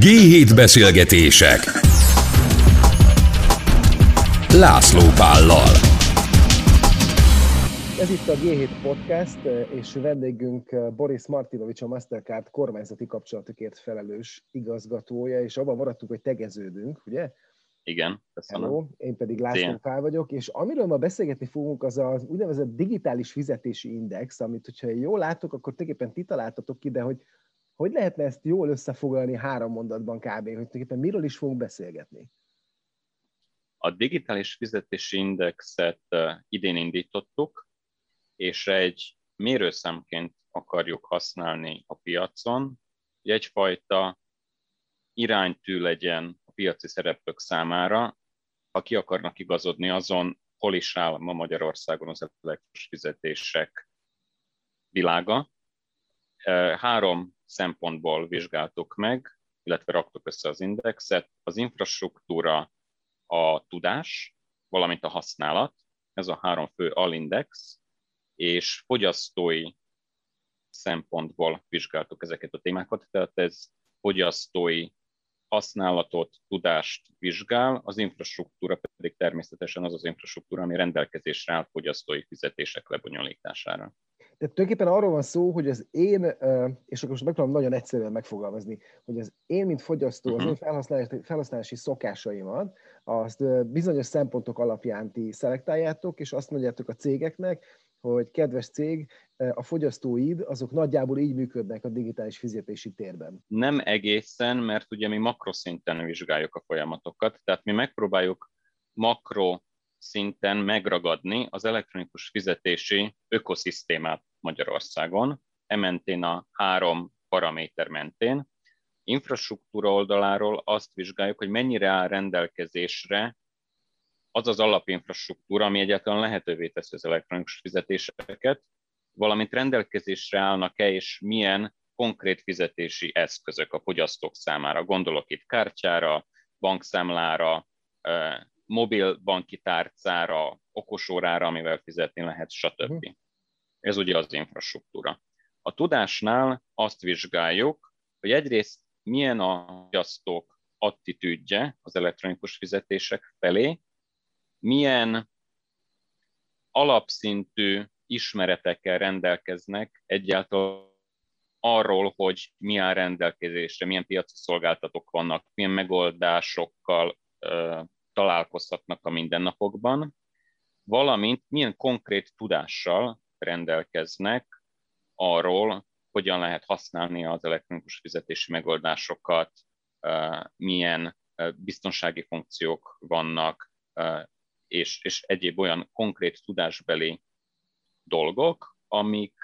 G7 beszélgetések László Pállal Ez itt a G7 Podcast, és vendégünk Boris Martinovics, a Mastercard kormányzati kapcsolatokért felelős igazgatója, és abban maradtunk, hogy tegeződünk, ugye? Igen, köszönöm. Hello, én pedig László Pál vagyok, és amiről ma beszélgetni fogunk, az az úgynevezett digitális fizetési index, amit, hogyha jól látok, akkor tulajdonképpen ti találtatok ki, de hogy hogy lehetne ezt jól összefoglalni három mondatban kb., hogy tulajdonképpen miről is fogunk beszélgetni? A digitális fizetési indexet idén indítottuk, és egy mérőszámként akarjuk használni a piacon, hogy egyfajta iránytű legyen a piaci szereplők számára, ha ki akarnak igazodni azon, hol is áll ma Magyarországon az elektronikus fizetések világa. Három szempontból vizsgáltuk meg, illetve raktuk össze az indexet. Az infrastruktúra, a tudás, valamint a használat, ez a három fő alindex, és fogyasztói szempontból vizsgáltuk ezeket a témákat, tehát ez fogyasztói használatot, tudást vizsgál, az infrastruktúra pedig természetesen az az infrastruktúra, ami rendelkezésre áll fogyasztói fizetések lebonyolítására. Tehát tulajdonképpen arról van szó, hogy az én, és akkor most megpróbálom nagyon egyszerűen megfogalmazni, hogy az én, mint fogyasztó, az én felhasználási, felhasználási szokásaimat, azt bizonyos szempontok alapján ti szelektáljátok, és azt mondjátok a cégeknek, hogy kedves cég, a fogyasztóid azok nagyjából így működnek a digitális fizetési térben. Nem egészen, mert ugye mi makroszinten vizsgáljuk a folyamatokat, tehát mi megpróbáljuk makro szinten megragadni az elektronikus fizetési ökoszisztémát Magyarországon, ementén a három paraméter mentén. Infrastruktúra oldaláról azt vizsgáljuk, hogy mennyire áll rendelkezésre az az alapinfrastruktúra, ami egyáltalán lehetővé teszi az elektronikus fizetéseket, valamint rendelkezésre állnak-e, és milyen konkrét fizetési eszközök a fogyasztók számára. Gondolok itt kártyára, bankszámlára, mobil banki tárcára, okosórára, amivel fizetni lehet, stb. Uh-huh. Ez ugye az infrastruktúra. A tudásnál azt vizsgáljuk, hogy egyrészt milyen a fogyasztók attitűdje az elektronikus fizetések felé, milyen alapszintű ismeretekkel rendelkeznek egyáltalán arról, hogy mi áll rendelkezésre, milyen piaci szolgáltatók vannak, milyen megoldásokkal találkozhatnak a mindennapokban, valamint milyen konkrét tudással rendelkeznek arról, hogyan lehet használni az elektronikus fizetési megoldásokat, milyen biztonsági funkciók vannak, és, és egyéb olyan konkrét tudásbeli dolgok, amik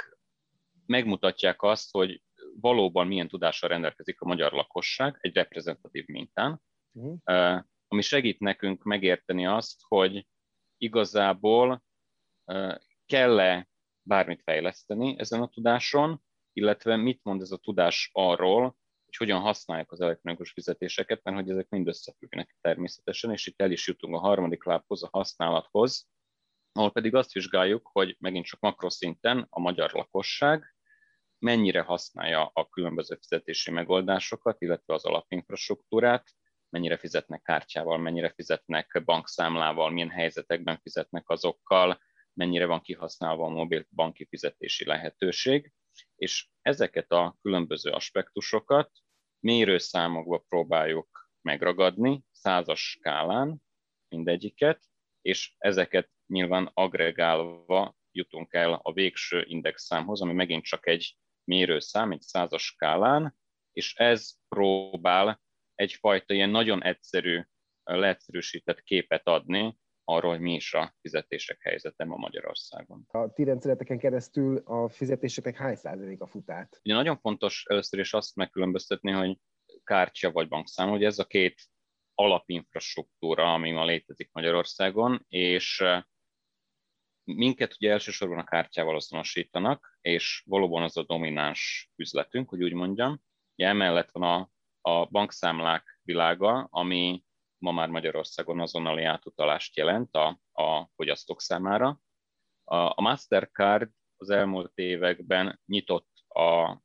megmutatják azt, hogy valóban milyen tudással rendelkezik a magyar lakosság egy reprezentatív mintán, uh-huh ami segít nekünk megérteni azt, hogy igazából kell-e bármit fejleszteni ezen a tudáson, illetve mit mond ez a tudás arról, hogy hogyan használják az elektronikus fizetéseket, mert hogy ezek mind összefüggnek természetesen, és itt el is jutunk a harmadik lábhoz, a használathoz, ahol pedig azt vizsgáljuk, hogy megint csak makroszinten a magyar lakosság mennyire használja a különböző fizetési megoldásokat, illetve az alapinfrastruktúrát, mennyire fizetnek kártyával, mennyire fizetnek bankszámlával, milyen helyzetekben fizetnek azokkal, mennyire van kihasználva a mobil banki fizetési lehetőség, és ezeket a különböző aspektusokat mérőszámokba próbáljuk megragadni, százas skálán mindegyiket, és ezeket nyilván agregálva jutunk el a végső indexszámhoz, ami megint csak egy mérőszám, egy százas skálán, és ez próbál egyfajta ilyen nagyon egyszerű, leegyszerűsített képet adni arról, hogy mi is a fizetések helyzete ma Magyarországon. A ti rendszereteken keresztül a fizetéseknek hány százalék a futát? Ugye nagyon fontos először is azt megkülönböztetni, hogy kártya vagy bankszám, hogy ez a két alapinfrastruktúra, ami ma létezik Magyarországon, és minket ugye elsősorban a kártyával azonosítanak, és valóban az a domináns üzletünk, hogy úgy mondjam. Ugye emellett van a a bankszámlák világa, ami ma már Magyarországon azonnali átutalást jelent a, a fogyasztók számára. A, a Mastercard az elmúlt években nyitott a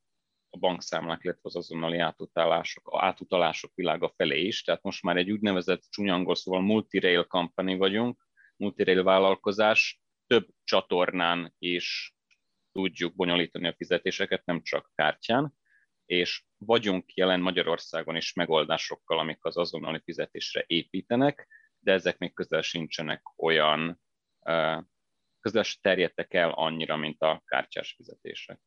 a bankszámlák, illetve az azonnali átutalások, átutalások világa felé is. Tehát most már egy úgynevezett csúnyangol, szóval multi-rail company vagyunk, multi-rail vállalkozás, több csatornán is tudjuk bonyolítani a fizetéseket, nem csak kártyán, és vagyunk jelen Magyarországon is megoldásokkal, amik az azonnali fizetésre építenek, de ezek még közel sincsenek olyan, közel se terjedtek el annyira, mint a kártyás fizetések.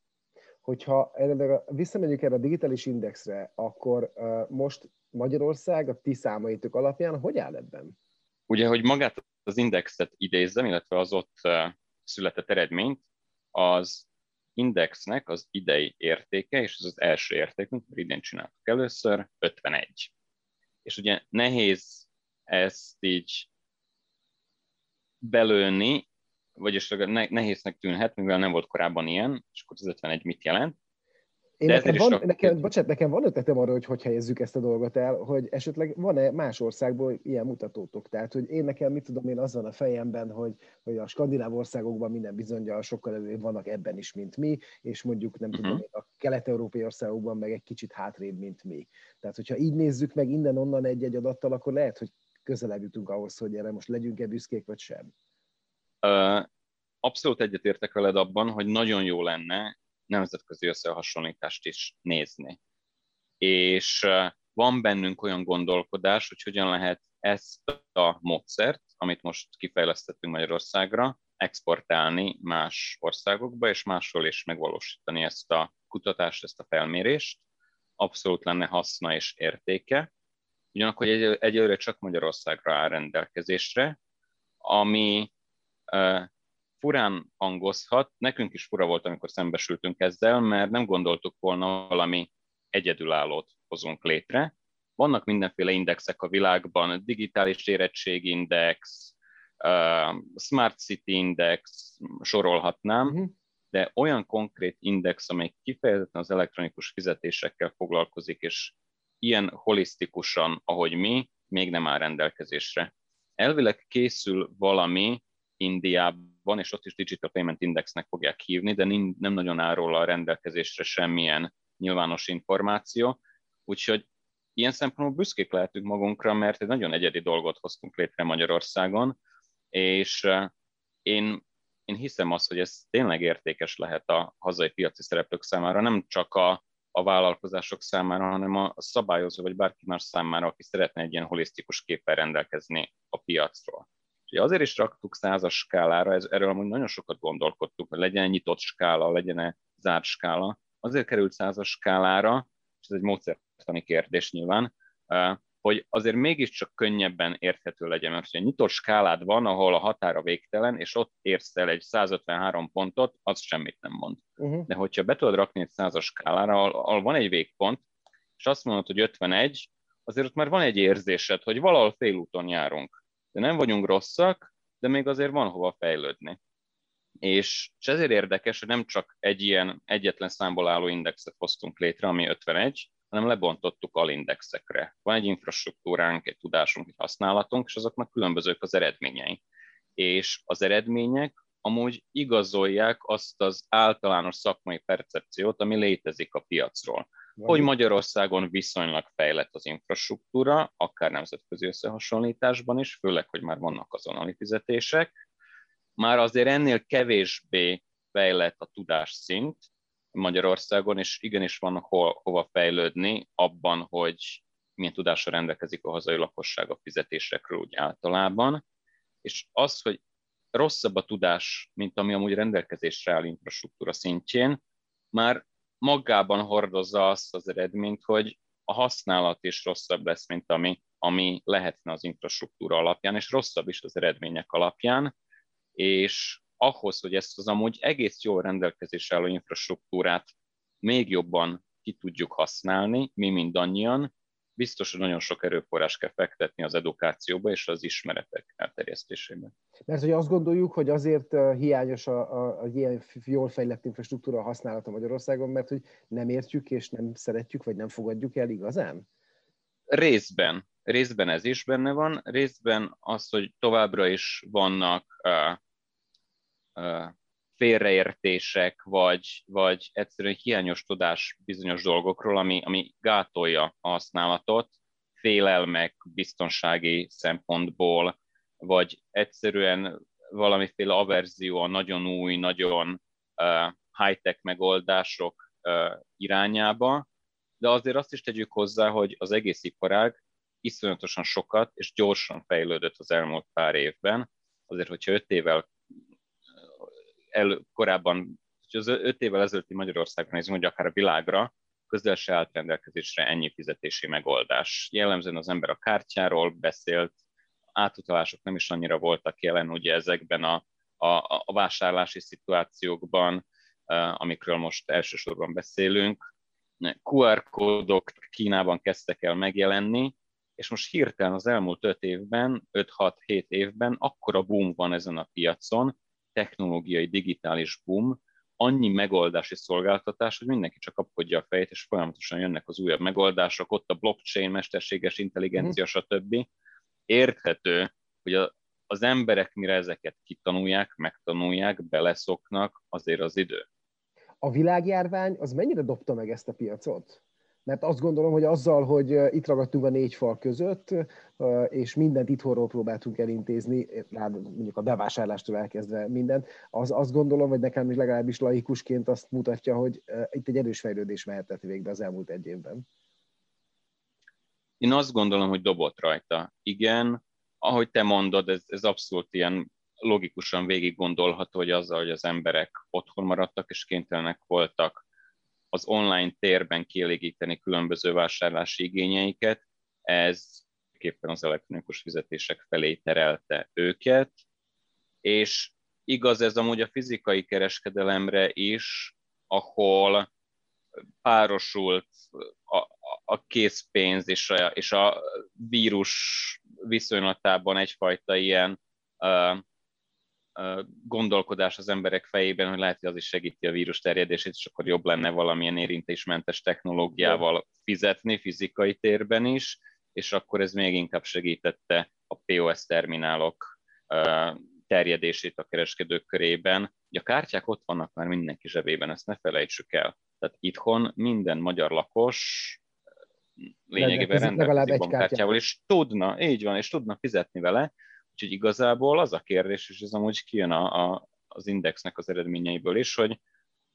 Hogyha erre, visszamegyünk erre a digitális indexre, akkor most Magyarország a ti számaitok alapján hogy áll ebben? Ugye, hogy magát az indexet idézem, illetve az ott született eredményt, az indexnek az idei értéke, és ez az első értékünk, mert idén csináltuk először, 51. És ugye nehéz ezt így belőni, vagyis nehéznek tűnhet, mivel nem volt korábban ilyen, és akkor az 51 mit jelent. Én nekem, van, nekem, bocsánat, nekem van ötletem arra, hogy hogy helyezzük ezt a dolgot el, hogy esetleg van-e más országból ilyen mutatótok? Tehát, hogy én nekem, mit tudom én, az van a fejemben, hogy, hogy a skandináv országokban minden bizonyal sokkal előbb vannak ebben is, mint mi, és mondjuk nem uh-huh. tudom én, a kelet-európai országokban meg egy kicsit hátrébb, mint mi. Tehát, hogyha így nézzük meg innen-onnan egy-egy adattal, akkor lehet, hogy közelebb jutunk ahhoz, hogy erre most legyünk-e büszkék, vagy sem. Uh, abszolút egyetértek veled abban, hogy nagyon jó lenne nemzetközi összehasonlítást is nézni. És van bennünk olyan gondolkodás, hogy hogyan lehet ezt a módszert, amit most kifejlesztettünk Magyarországra, exportálni más országokba, és máshol is megvalósítani ezt a kutatást, ezt a felmérést. Abszolút lenne haszna és értéke. Ugyanakkor egy, egyelőre csak Magyarországra áll rendelkezésre, ami furán hangozhat, nekünk is fura volt, amikor szembesültünk ezzel, mert nem gondoltuk volna valami egyedülállót hozunk létre. Vannak mindenféle indexek a világban, digitális érettségindex, uh, Smart City Index, sorolhatnám, uh-huh. de olyan konkrét index, amely kifejezetten az elektronikus fizetésekkel foglalkozik, és ilyen holisztikusan, ahogy mi, még nem áll rendelkezésre. Elvileg készül valami Indiában, van, és ott is Digital Payment Indexnek fogják hívni, de nem nagyon áll róla a rendelkezésre semmilyen nyilvános információ. Úgyhogy ilyen szempontból büszkék lehetünk magunkra, mert egy nagyon egyedi dolgot hoztunk létre Magyarországon, és én, én hiszem azt, hogy ez tényleg értékes lehet a hazai piaci szereplők számára, nem csak a, a vállalkozások számára, hanem a szabályozó vagy bárki más számára, aki szeretne egy ilyen holisztikus képpel rendelkezni a piacról. Ugye azért is raktuk százas skálára, ez, erről amúgy nagyon sokat gondolkodtuk, hogy legyen nyitott skála, legyen zárt skála. Azért került százas skálára, és ez egy módszertani kérdés nyilván, hogy azért mégiscsak könnyebben érthető legyen, mert ha nyitott skálád van, ahol a határa végtelen, és ott érsz el egy 153 pontot, az semmit nem mond. Uh-huh. De hogyha be tudod rakni egy százas skálára, ahol, ahol van egy végpont, és azt mondod, hogy 51, azért ott már van egy érzésed, hogy valahol félúton járunk de nem vagyunk rosszak, de még azért van hova fejlődni. És, és ezért érdekes, hogy nem csak egy ilyen egyetlen számból álló indexet hoztunk létre, ami 51, hanem lebontottuk alindexekre. Van egy infrastruktúránk, egy tudásunk, egy használatunk, és azoknak különbözők az eredményei. És az eredmények amúgy igazolják azt az általános szakmai percepciót, ami létezik a piacról hogy Magyarországon viszonylag fejlett az infrastruktúra, akár nemzetközi összehasonlításban is, főleg, hogy már vannak azonnali fizetések. Már azért ennél kevésbé fejlett a tudásszint Magyarországon, és igenis van ho- hova fejlődni abban, hogy milyen tudással rendelkezik a hazai lakosság a fizetésekről úgy általában. És az, hogy rosszabb a tudás, mint ami amúgy rendelkezésre áll infrastruktúra szintjén, már magában hordozza azt az eredményt, hogy a használat is rosszabb lesz, mint ami, ami lehetne az infrastruktúra alapján, és rosszabb is az eredmények alapján, és ahhoz, hogy ezt az amúgy egész jól rendelkezésre álló infrastruktúrát még jobban ki tudjuk használni, mi mindannyian, biztos, hogy nagyon sok erőforrás kell fektetni az edukációba és az ismeretek elterjesztésébe. Mert hogy azt gondoljuk, hogy azért hiányos a, a, a ilyen jól fejlett infrastruktúra használata Magyarországon, mert hogy nem értjük és nem szeretjük, vagy nem fogadjuk el igazán? Részben. Részben ez is benne van, részben az, hogy továbbra is vannak uh, uh, félreértések, vagy, vagy egyszerűen hiányos tudás bizonyos dolgokról, ami, ami gátolja a használatot, félelmek biztonsági szempontból, vagy egyszerűen valamiféle averzió a nagyon új, nagyon uh, high-tech megoldások uh, irányába, de azért azt is tegyük hozzá, hogy az egész iparág iszonyatosan sokat és gyorsan fejlődött az elmúlt pár évben. Azért, hogyha öt évvel el, korábban, hogy az öt évvel ezelőtti Magyarországra nézünk, hogy akár a világra, közel se állt rendelkezésre ennyi fizetési megoldás. Jellemzően az ember a kártyáról beszélt, átutalások nem is annyira voltak jelen ugye ezekben a, a, a vásárlási szituációkban, amikről most elsősorban beszélünk. QR kódok Kínában kezdtek el megjelenni, és most hirtelen az elmúlt 5 évben, 5-6-7 évben akkora boom van ezen a piacon, technológiai, digitális boom, annyi megoldási szolgáltatás, hogy mindenki csak kapkodja a fejét, és folyamatosan jönnek az újabb megoldások, ott a blockchain, mesterséges intelligencia, mm. stb. Érthető, hogy a, az emberek mire ezeket kitanulják, megtanulják, beleszoknak, azért az idő. A világjárvány az mennyire dobta meg ezt a piacot? Mert azt gondolom, hogy azzal, hogy itt ragadtunk a négy fal között, és mindent itthonról próbáltunk elintézni, mondjuk a bevásárlástól elkezdve minden, az azt gondolom, hogy nekem is legalábbis laikusként azt mutatja, hogy itt egy erős fejlődés mehetett végbe az elmúlt egy évben. Én azt gondolom, hogy dobott rajta. Igen, ahogy te mondod, ez, ez abszolút ilyen logikusan végig gondolható, hogy azzal, hogy az emberek otthon maradtak és kénytelenek voltak az online térben kielégíteni különböző vásárlási igényeiket, ez képpen az elektronikus fizetések felé terelte őket, és igaz ez amúgy a fizikai kereskedelemre is, ahol párosult a, a készpénz és a, és a vírus viszonylatában egyfajta ilyen uh, gondolkodás az emberek fejében, hogy lehet, hogy az is segíti a vírus terjedését, és akkor jobb lenne valamilyen érintésmentes technológiával fizetni fizikai térben is, és akkor ez még inkább segítette a POS terminálok terjedését a kereskedők körében. Ugye a kártyák ott vannak már mindenki zsebében, ezt ne felejtsük el. Tehát itthon minden magyar lakos lényegében rendelkezik bankkártyával, és tudna, így van, és tudna fizetni vele, Úgyhogy igazából az a kérdés, és ez amúgy kijön a, a, az indexnek az eredményeiből is, hogy,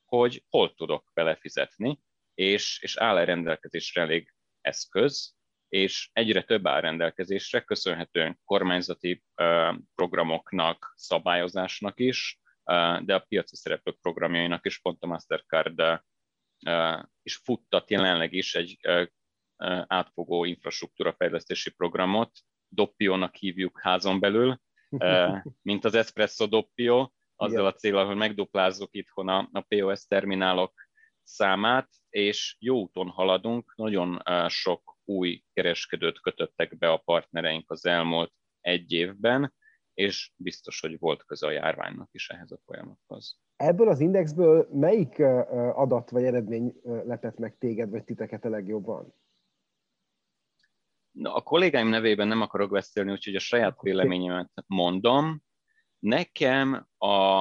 hogy hol tudok belefizetni, és, és áll-e rendelkezésre elég eszköz, és egyre több áll rendelkezésre, köszönhetően kormányzati uh, programoknak, szabályozásnak is, uh, de a piaci szereplők programjainak is, pont a Mastercard uh, is futtat jelenleg is egy átfogó infrastruktúra fejlesztési programot, doppiónak hívjuk házon belül, mint az espresso doppio, azzal a célral, hogy megduplázzuk itthon a, a POS terminálok számát, és jó úton haladunk, nagyon sok új kereskedőt kötöttek be a partnereink az elmúlt egy évben, és biztos, hogy volt köze a járványnak is ehhez a folyamathoz. Ebből az indexből melyik adat vagy eredmény lepett meg téged, vagy titeket a legjobban? A kollégáim nevében nem akarok beszélni, úgyhogy a saját véleményemet mondom. Nekem a,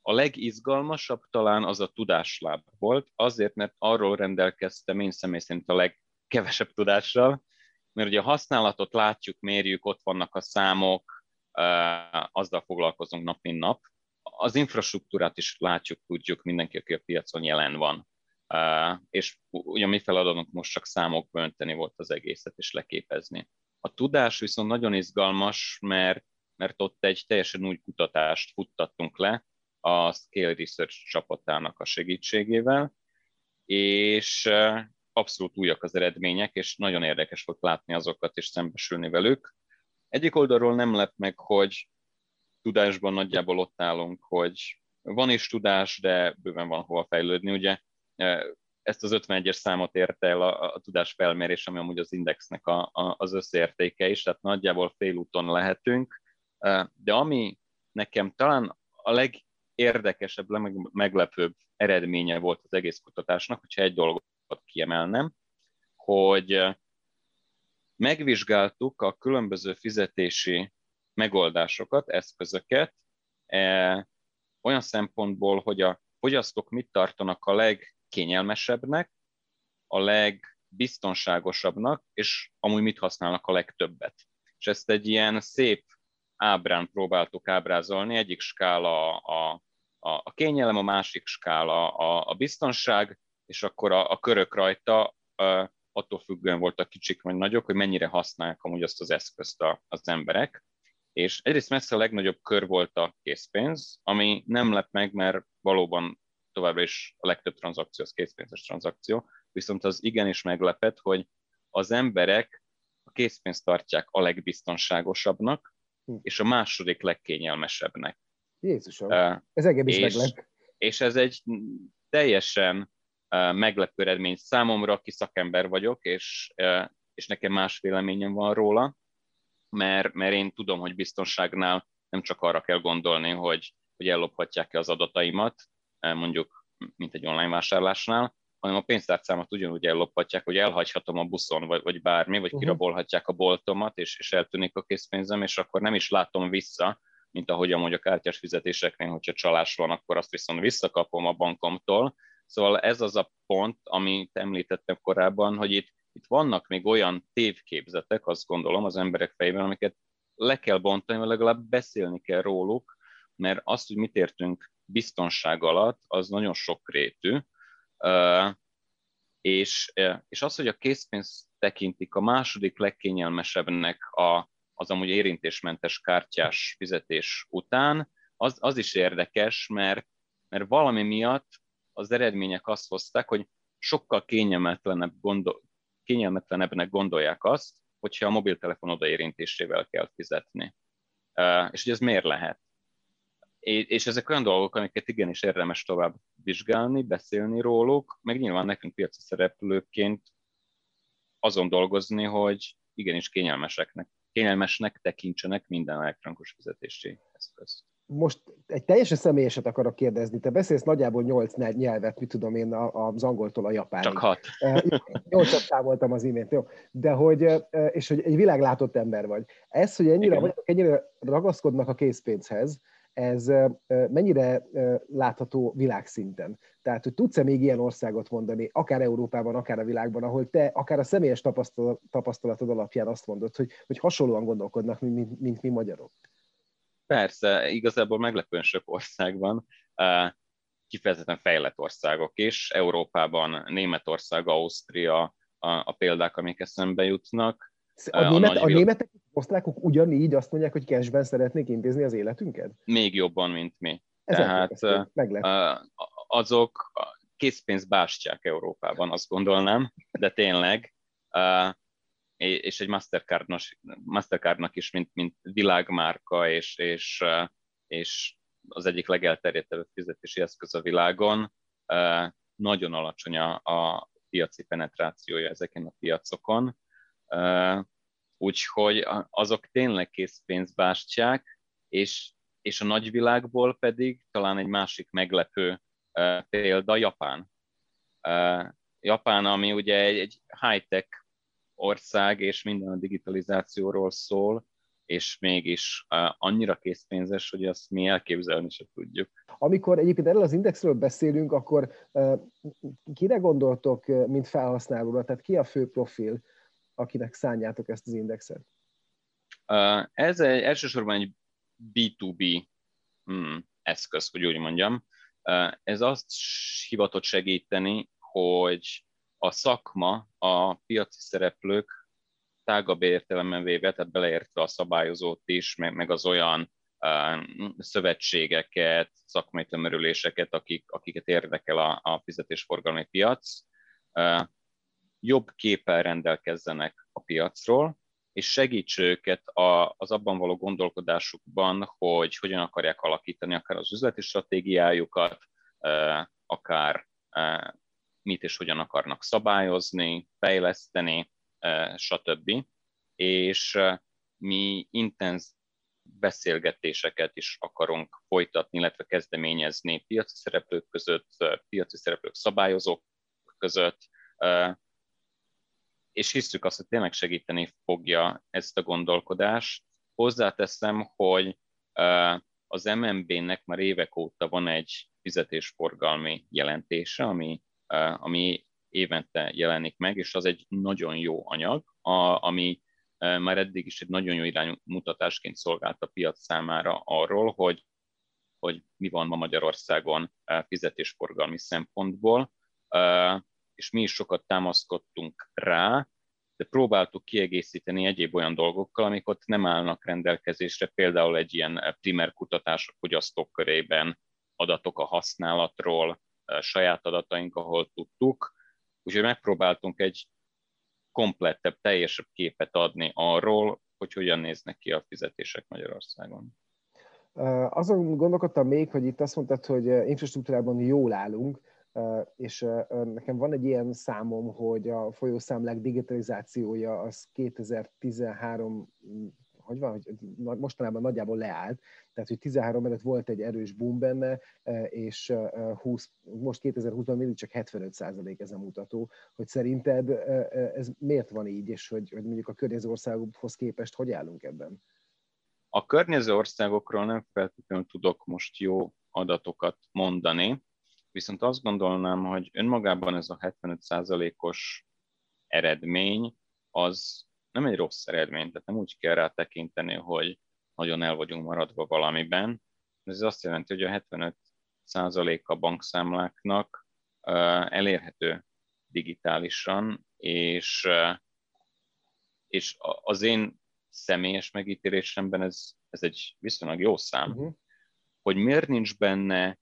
a legizgalmasabb talán az a tudásláb volt, azért, mert arról rendelkeztem én személy szerint a legkevesebb tudással, mert ugye a használatot látjuk, mérjük, ott vannak a számok, azzal foglalkozunk nap, mint nap. Az infrastruktúrát is látjuk, tudjuk, mindenki, aki a piacon jelen van és ugye mi feladatunk most csak számokba önteni volt az egészet, és leképezni. A tudás viszont nagyon izgalmas, mert, mert ott egy teljesen új kutatást futtattunk le a Scale Research csapatának a segítségével, és abszolút újak az eredmények, és nagyon érdekes volt látni azokat és szembesülni velük. Egyik oldalról nem lett meg, hogy tudásban nagyjából ott állunk, hogy van is tudás, de bőven van hova fejlődni. Ugye ezt az 51-es számot érte el a, a tudás felmérés, ami amúgy az indexnek a, a, az összértéke is, tehát nagyjából félúton lehetünk. De ami nekem talán a legérdekesebb, legmeglepőbb eredménye volt az egész kutatásnak, hogyha egy dolgot kiemelnem, hogy megvizsgáltuk a különböző fizetési megoldásokat, eszközöket, olyan szempontból, hogy a fogyasztók mit tartanak a legkényelmesebbnek, a legbiztonságosabbnak, és amúgy mit használnak a legtöbbet. És ezt egy ilyen szép ábrán próbáltuk ábrázolni, egyik skála a, a, a kényelem, a másik skála a, a biztonság, és akkor a, a körök rajta a, attól függően voltak kicsik vagy nagyok, hogy mennyire használják amúgy azt az eszközt a, az emberek. És egyrészt messze a legnagyobb kör volt a készpénz, ami nem lett meg, mert valóban továbbra is a legtöbb tranzakció az készpénzes tranzakció, viszont az igenis meglepett, hogy az emberek a készpénzt tartják a legbiztonságosabbnak, hm. és a második legkényelmesebbnek. Jézusom, uh, ez engem is és, meglep. És ez egy teljesen uh, meglepő eredmény számomra, aki szakember vagyok, és, uh, és nekem más véleményem van róla, mert, mert én tudom, hogy biztonságnál nem csak arra kell gondolni, hogy, hogy ellophatják-e az adataimat, mondjuk, mint egy online vásárlásnál, hanem a pénztárcámat ugyanúgy ellophatják, hogy elhagyhatom a buszon, vagy, vagy bármi, vagy uh-huh. kirabolhatják a boltomat, és, és eltűnik a készpénzem, és akkor nem is látom vissza, mint ahogy amúgy a kártyás fizetéseknél, hogyha csalás van, akkor azt viszont visszakapom a bankomtól. Szóval ez az a pont, amit említettem korábban, hogy itt, itt vannak még olyan tévképzetek, azt gondolom az emberek fejében, amiket le kell bontani, vagy legalább beszélni kell róluk, mert azt, hogy mit értünk biztonság alatt, az nagyon sokrétű, és, és az, hogy a készpénzt tekintik a második legkényelmesebbnek a, az amúgy érintésmentes kártyás fizetés után, az, az is érdekes, mert, mert valami miatt az eredmények azt hozták, hogy sokkal kényelmetlenebb gondol, kényelmetlenebbnek gondolják azt, hogyha a mobiltelefon odaérintésével kell fizetni. És hogy ez miért lehet? És ezek olyan dolgok, amiket igenis érdemes tovább vizsgálni, beszélni róluk, meg nyilván nekünk piaci szereplőként azon dolgozni, hogy igenis kényelmeseknek, kényelmesnek tekintsenek minden elektronikus fizetési eszközt. Most egy teljesen személyeset akarok kérdezni. Te beszélsz nagyjából nyolc nyelvet, mit tudom én, az angoltól a japánig. Csak hat. Nyolcat számoltam az imént, jó. De hogy, és hogy egy világlátott ember vagy. Ez, hogy ennyire, vagy, ennyire ragaszkodnak a készpénzhez, ez mennyire látható világszinten? Tehát, hogy tudsz-e még ilyen országot mondani, akár Európában, akár a világban, ahol te akár a személyes tapasztalatod alapján azt mondod, hogy, hogy hasonlóan gondolkodnak, mint, mint, mint mi magyarok? Persze, igazából meglepően sok országban, kifejezetten fejlett országok is, Európában Németország, Ausztria a, a példák, amik eszembe jutnak, a, német, a, a németek, osztrákok ugyanígy azt mondják, hogy cashben szeretnék intézni az életünket? Még jobban, mint mi. Ez Tehát azok készpénzbástyák Európában, azt gondolnám, de tényleg, és egy Mastercardnak, Mastercardnak is, mint, mint világmárka, és, és, és az egyik legelterjedtebb fizetési eszköz a világon, nagyon alacsony a, a piaci penetrációja ezeken a piacokon, Úgyhogy azok tényleg készpénzbástyák, és, és a nagyvilágból pedig talán egy másik meglepő példa Japán. Japán, ami ugye egy, egy high-tech ország, és minden a digitalizációról szól, és mégis annyira készpénzes, hogy azt mi elképzelni se tudjuk. Amikor egyébként erről az indexről beszélünk, akkor kire gondoltok, mint felhasználóra? Tehát ki a fő profil? Akinek szánjátok ezt az indexet? Ez egy, elsősorban egy B2B hmm, eszköz, hogy úgy mondjam. Ez azt hivatott segíteni, hogy a szakma, a piaci szereplők tágabb értelemben véve, tehát beleértve a szabályozót is, meg, meg az olyan uh, szövetségeket, szakmai tömörüléseket, akik, akiket érdekel a, a fizetésforgalmi piac, uh, jobb képpel rendelkezzenek a piacról, és segíts őket az abban való gondolkodásukban, hogy hogyan akarják alakítani akár az üzleti stratégiájukat, akár mit és hogyan akarnak szabályozni, fejleszteni, stb. És mi intenz beszélgetéseket is akarunk folytatni, illetve kezdeményezni piaci szereplők között, piaci szereplők szabályozók között, és hiszük azt, hogy tényleg segíteni fogja ezt a gondolkodást. Hozzáteszem, hogy az MNB-nek már évek óta van egy fizetésforgalmi jelentése, ami, ami évente jelenik meg, és az egy nagyon jó anyag, ami már eddig is egy nagyon jó iránymutatásként szolgált a piac számára arról, hogy, hogy mi van ma Magyarországon fizetésforgalmi szempontból, és mi is sokat támaszkodtunk rá, de próbáltuk kiegészíteni egyéb olyan dolgokkal, amik ott nem állnak rendelkezésre, például egy ilyen primer kutatás a fogyasztók körében, adatok a használatról, saját adataink, ahol tudtuk, úgyhogy megpróbáltunk egy komplettebb, teljesebb képet adni arról, hogy hogyan néznek ki a fizetések Magyarországon. Azon gondolkodtam még, hogy itt azt mondtad, hogy infrastruktúrában jól állunk, és nekem van egy ilyen számom, hogy a folyószámlák digitalizációja az 2013 hogy van, hogy mostanában nagyjából leállt, tehát hogy 13 előtt volt egy erős boom benne, és 20, most 2020-ban mindig csak 75 ez a mutató, hogy szerinted ez miért van így, és hogy, hogy mondjuk a környező országokhoz képest hogy állunk ebben? A környező országokról nem feltétlenül tudok most jó adatokat mondani, Viszont azt gondolnám, hogy önmagában ez a 75%-os eredmény az nem egy rossz eredmény, tehát nem úgy kell rá tekinteni, hogy nagyon el vagyunk maradva valamiben. Ez azt jelenti, hogy a 75% a bankszámláknak elérhető digitálisan, és, és az én személyes megítélésemben ez, ez egy viszonylag jó szám. Uh-huh. Hogy miért nincs benne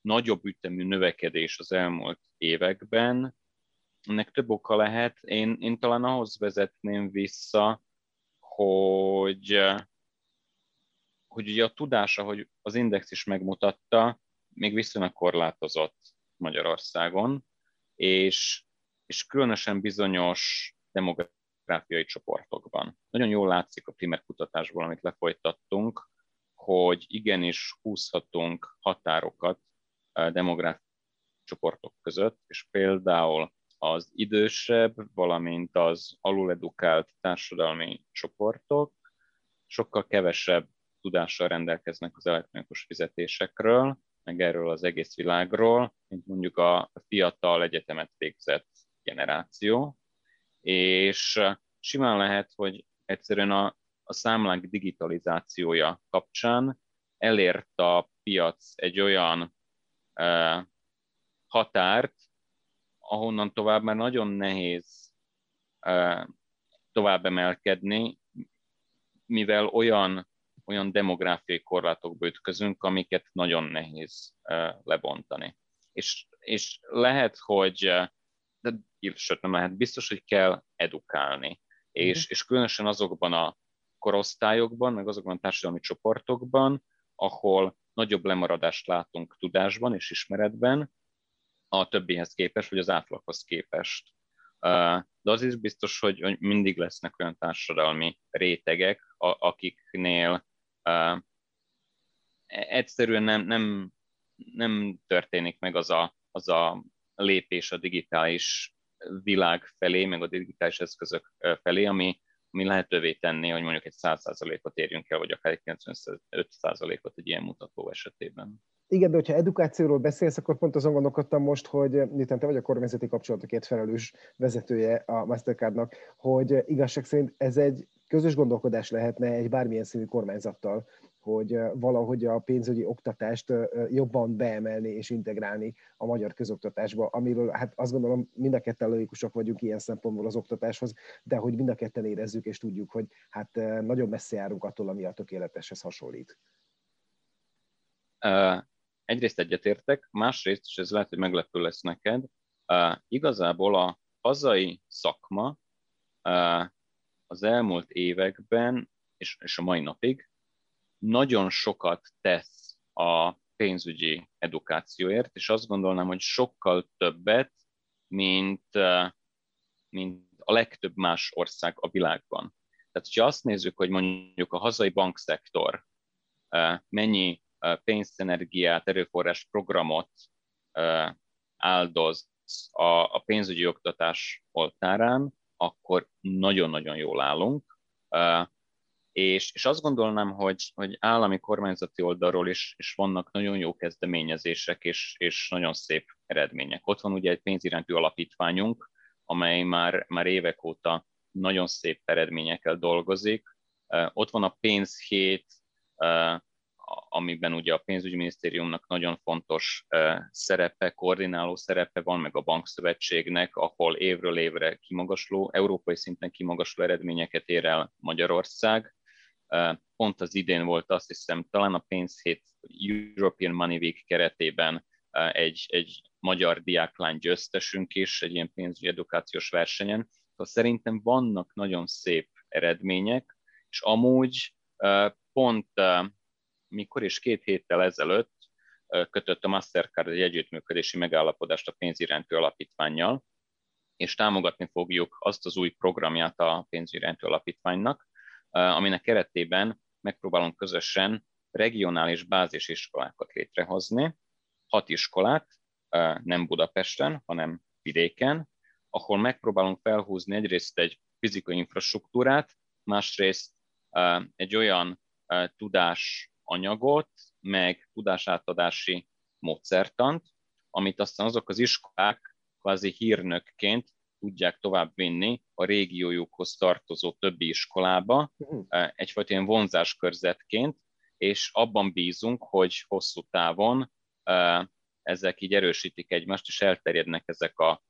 nagyobb ütemű növekedés az elmúlt években. Ennek több oka lehet. Én, én talán ahhoz vezetném vissza, hogy, hogy ugye a tudása, hogy az index is megmutatta, még viszonylag korlátozott Magyarországon, és, és különösen bizonyos demográfiai csoportokban. Nagyon jól látszik a primer kutatásból, amit lefolytattunk, hogy igenis húzhatunk határokat demográfiai csoportok között, és például az idősebb, valamint az aluledukált társadalmi csoportok sokkal kevesebb tudással rendelkeznek az elektronikus fizetésekről, meg erről az egész világról, mint mondjuk a fiatal egyetemet végzett generáció, és simán lehet, hogy egyszerűen a, a számlák digitalizációja kapcsán elért a piac egy olyan határt, ahonnan tovább már nagyon nehéz tovább emelkedni, mivel olyan, olyan demográfiai korlátokba ütközünk, amiket nagyon nehéz lebontani. És, és lehet, hogy, de sőt nem lehet, biztos, hogy kell edukálni. És, mm. és különösen azokban a korosztályokban, meg azokban a társadalmi csoportokban, ahol nagyobb lemaradást látunk tudásban és ismeretben a többihez képest, vagy az átlaghoz képest. De az is biztos, hogy mindig lesznek olyan társadalmi rétegek, akiknél egyszerűen nem, nem, nem történik meg az a, az a lépés a digitális világ felé, meg a digitális eszközök felé, ami, ami lehetővé tenni, hogy mondjuk egy 100%-ot érjünk el, vagy akár egy 95%-ot egy ilyen mutató esetében. Igen, de hogyha edukációról beszélsz, akkor pont azon gondolkodtam most, hogy miután te vagy a kormányzati kapcsolatokért felelős vezetője a Mastercardnak, hogy igazság szerint ez egy közös gondolkodás lehetne egy bármilyen színű kormányzattal, hogy valahogy a pénzügyi oktatást jobban beemelni és integrálni a magyar közoktatásba, amiről hát azt gondolom mind a ketten logikusok vagyunk ilyen szempontból az oktatáshoz, de hogy mind a ketten érezzük és tudjuk, hogy hát nagyon messze járunk attól, ami a tökéleteshez hasonlít. Uh, egyrészt egyetértek, másrészt, és ez lehet, hogy meglepő lesz neked, uh, igazából a hazai szakma uh, az elmúlt években, és, és a mai napig nagyon sokat tesz a pénzügyi edukációért, és azt gondolnám, hogy sokkal többet, mint, mint a legtöbb más ország a világban. Tehát, hogyha azt nézzük, hogy mondjuk a hazai bankszektor mennyi pénzenergiát, erőforrás programot áldoz a pénzügyi oktatás oltárán, akkor nagyon-nagyon jól állunk És, és azt gondolnám, hogy, hogy állami kormányzati oldalról is, is vannak nagyon jó kezdeményezések és, és nagyon szép eredmények. Ott van ugye egy pénzirányú alapítványunk, amely már, már évek óta nagyon szép eredményekkel dolgozik. Ott van a pénzhét, amiben ugye a pénzügyminisztériumnak nagyon fontos szerepe, koordináló szerepe van, meg a bankszövetségnek, ahol évről évre kimagasló, európai szinten kimagasló eredményeket ér el Magyarország. Pont az idén volt azt hiszem, talán a pénzhét European Money Week keretében egy, egy magyar diáklány győztesünk is, egy ilyen pénzügyi edukációs versenyen. Szóval szerintem vannak nagyon szép eredmények, és amúgy pont mikor is két héttel ezelőtt kötött a Mastercard egy együttműködési megállapodást a pénziránytő alapítványjal, és támogatni fogjuk azt az új programját a pénziránytő alapítványnak, aminek keretében megpróbálunk közösen regionális bázisiskolákat létrehozni, hat iskolát, nem Budapesten, hanem vidéken, ahol megpróbálunk felhúzni egyrészt egy fizikai infrastruktúrát, másrészt egy olyan tudás anyagot, meg tudásátadási módszertant, amit aztán azok az iskolák kvázi hírnökként tudják továbbvinni a régiójukhoz tartozó többi iskolába, uh-huh. egyfajta ilyen vonzáskörzetként, és abban bízunk, hogy hosszú távon ezek így erősítik egymást, és elterjednek ezek a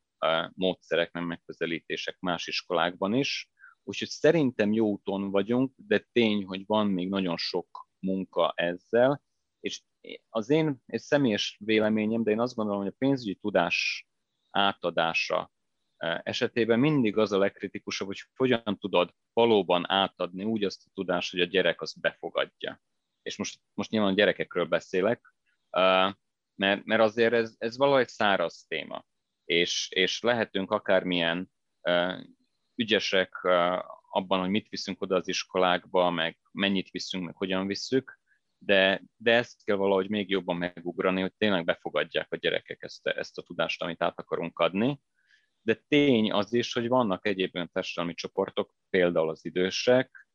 módszerek, nem megközelítések más iskolákban is. Úgyhogy szerintem jó úton vagyunk, de tény, hogy van még nagyon sok munka ezzel, és az én egy személyes véleményem, de én azt gondolom, hogy a pénzügyi tudás átadása esetében mindig az a legkritikusabb, hogy hogyan tudod valóban átadni úgy azt a tudást, hogy a gyerek azt befogadja. És most, most nyilván a gyerekekről beszélek, mert, mert azért ez, ez valahogy száraz téma, és, és lehetünk akármilyen ügyesek abban, hogy mit viszünk oda az iskolákba, meg mennyit viszünk, meg hogyan visszük, de, de ezt kell valahogy még jobban megugrani, hogy tényleg befogadják a gyerekek ezt, ezt a tudást, amit át akarunk adni. De tény az is, hogy vannak egyéb olyan társadalmi csoportok, például az idősek,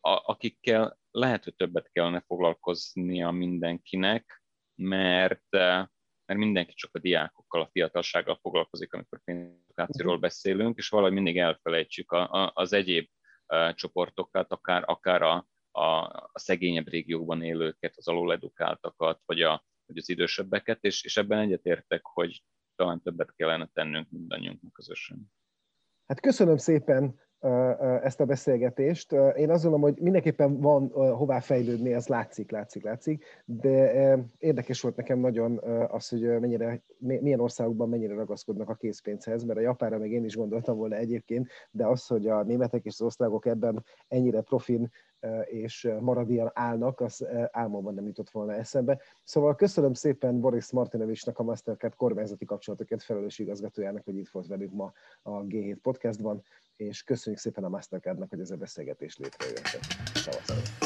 akikkel lehet, hogy többet kellene foglalkoznia mindenkinek, mert, mert mindenki csak a diákokkal, a fiatalsággal foglalkozik, amikor pénzedukációról mhm. beszélünk, és valahogy mindig elfelejtjük az egyéb csoportokat, akár, akár a, a, a szegényebb régiókban élőket, az aluledukáltakat, vagy, a, vagy az idősebbeket, és, és ebben egyetértek, hogy talán többet kellene tennünk mindannyiunknak közösen. Hát köszönöm szépen ezt a beszélgetést. Én azt gondolom, hogy mindenképpen van hová fejlődni, ez látszik, látszik, látszik, de érdekes volt nekem nagyon az, hogy mennyire, milyen országokban mennyire ragaszkodnak a készpénzhez, mert a japára meg én is gondoltam volna egyébként, de az, hogy a németek és az osztrákok ebben ennyire profin és maradian állnak, az álmomban nem jutott volna eszembe. Szóval köszönöm szépen Boris Martinovicsnak, a Mastercard kormányzati kapcsolatokért felelős igazgatójának, hogy itt volt velünk ma a G7 podcastban, és köszönjük szépen a Mastercardnak, hogy ez a beszélgetés létrejött. Szavazunk!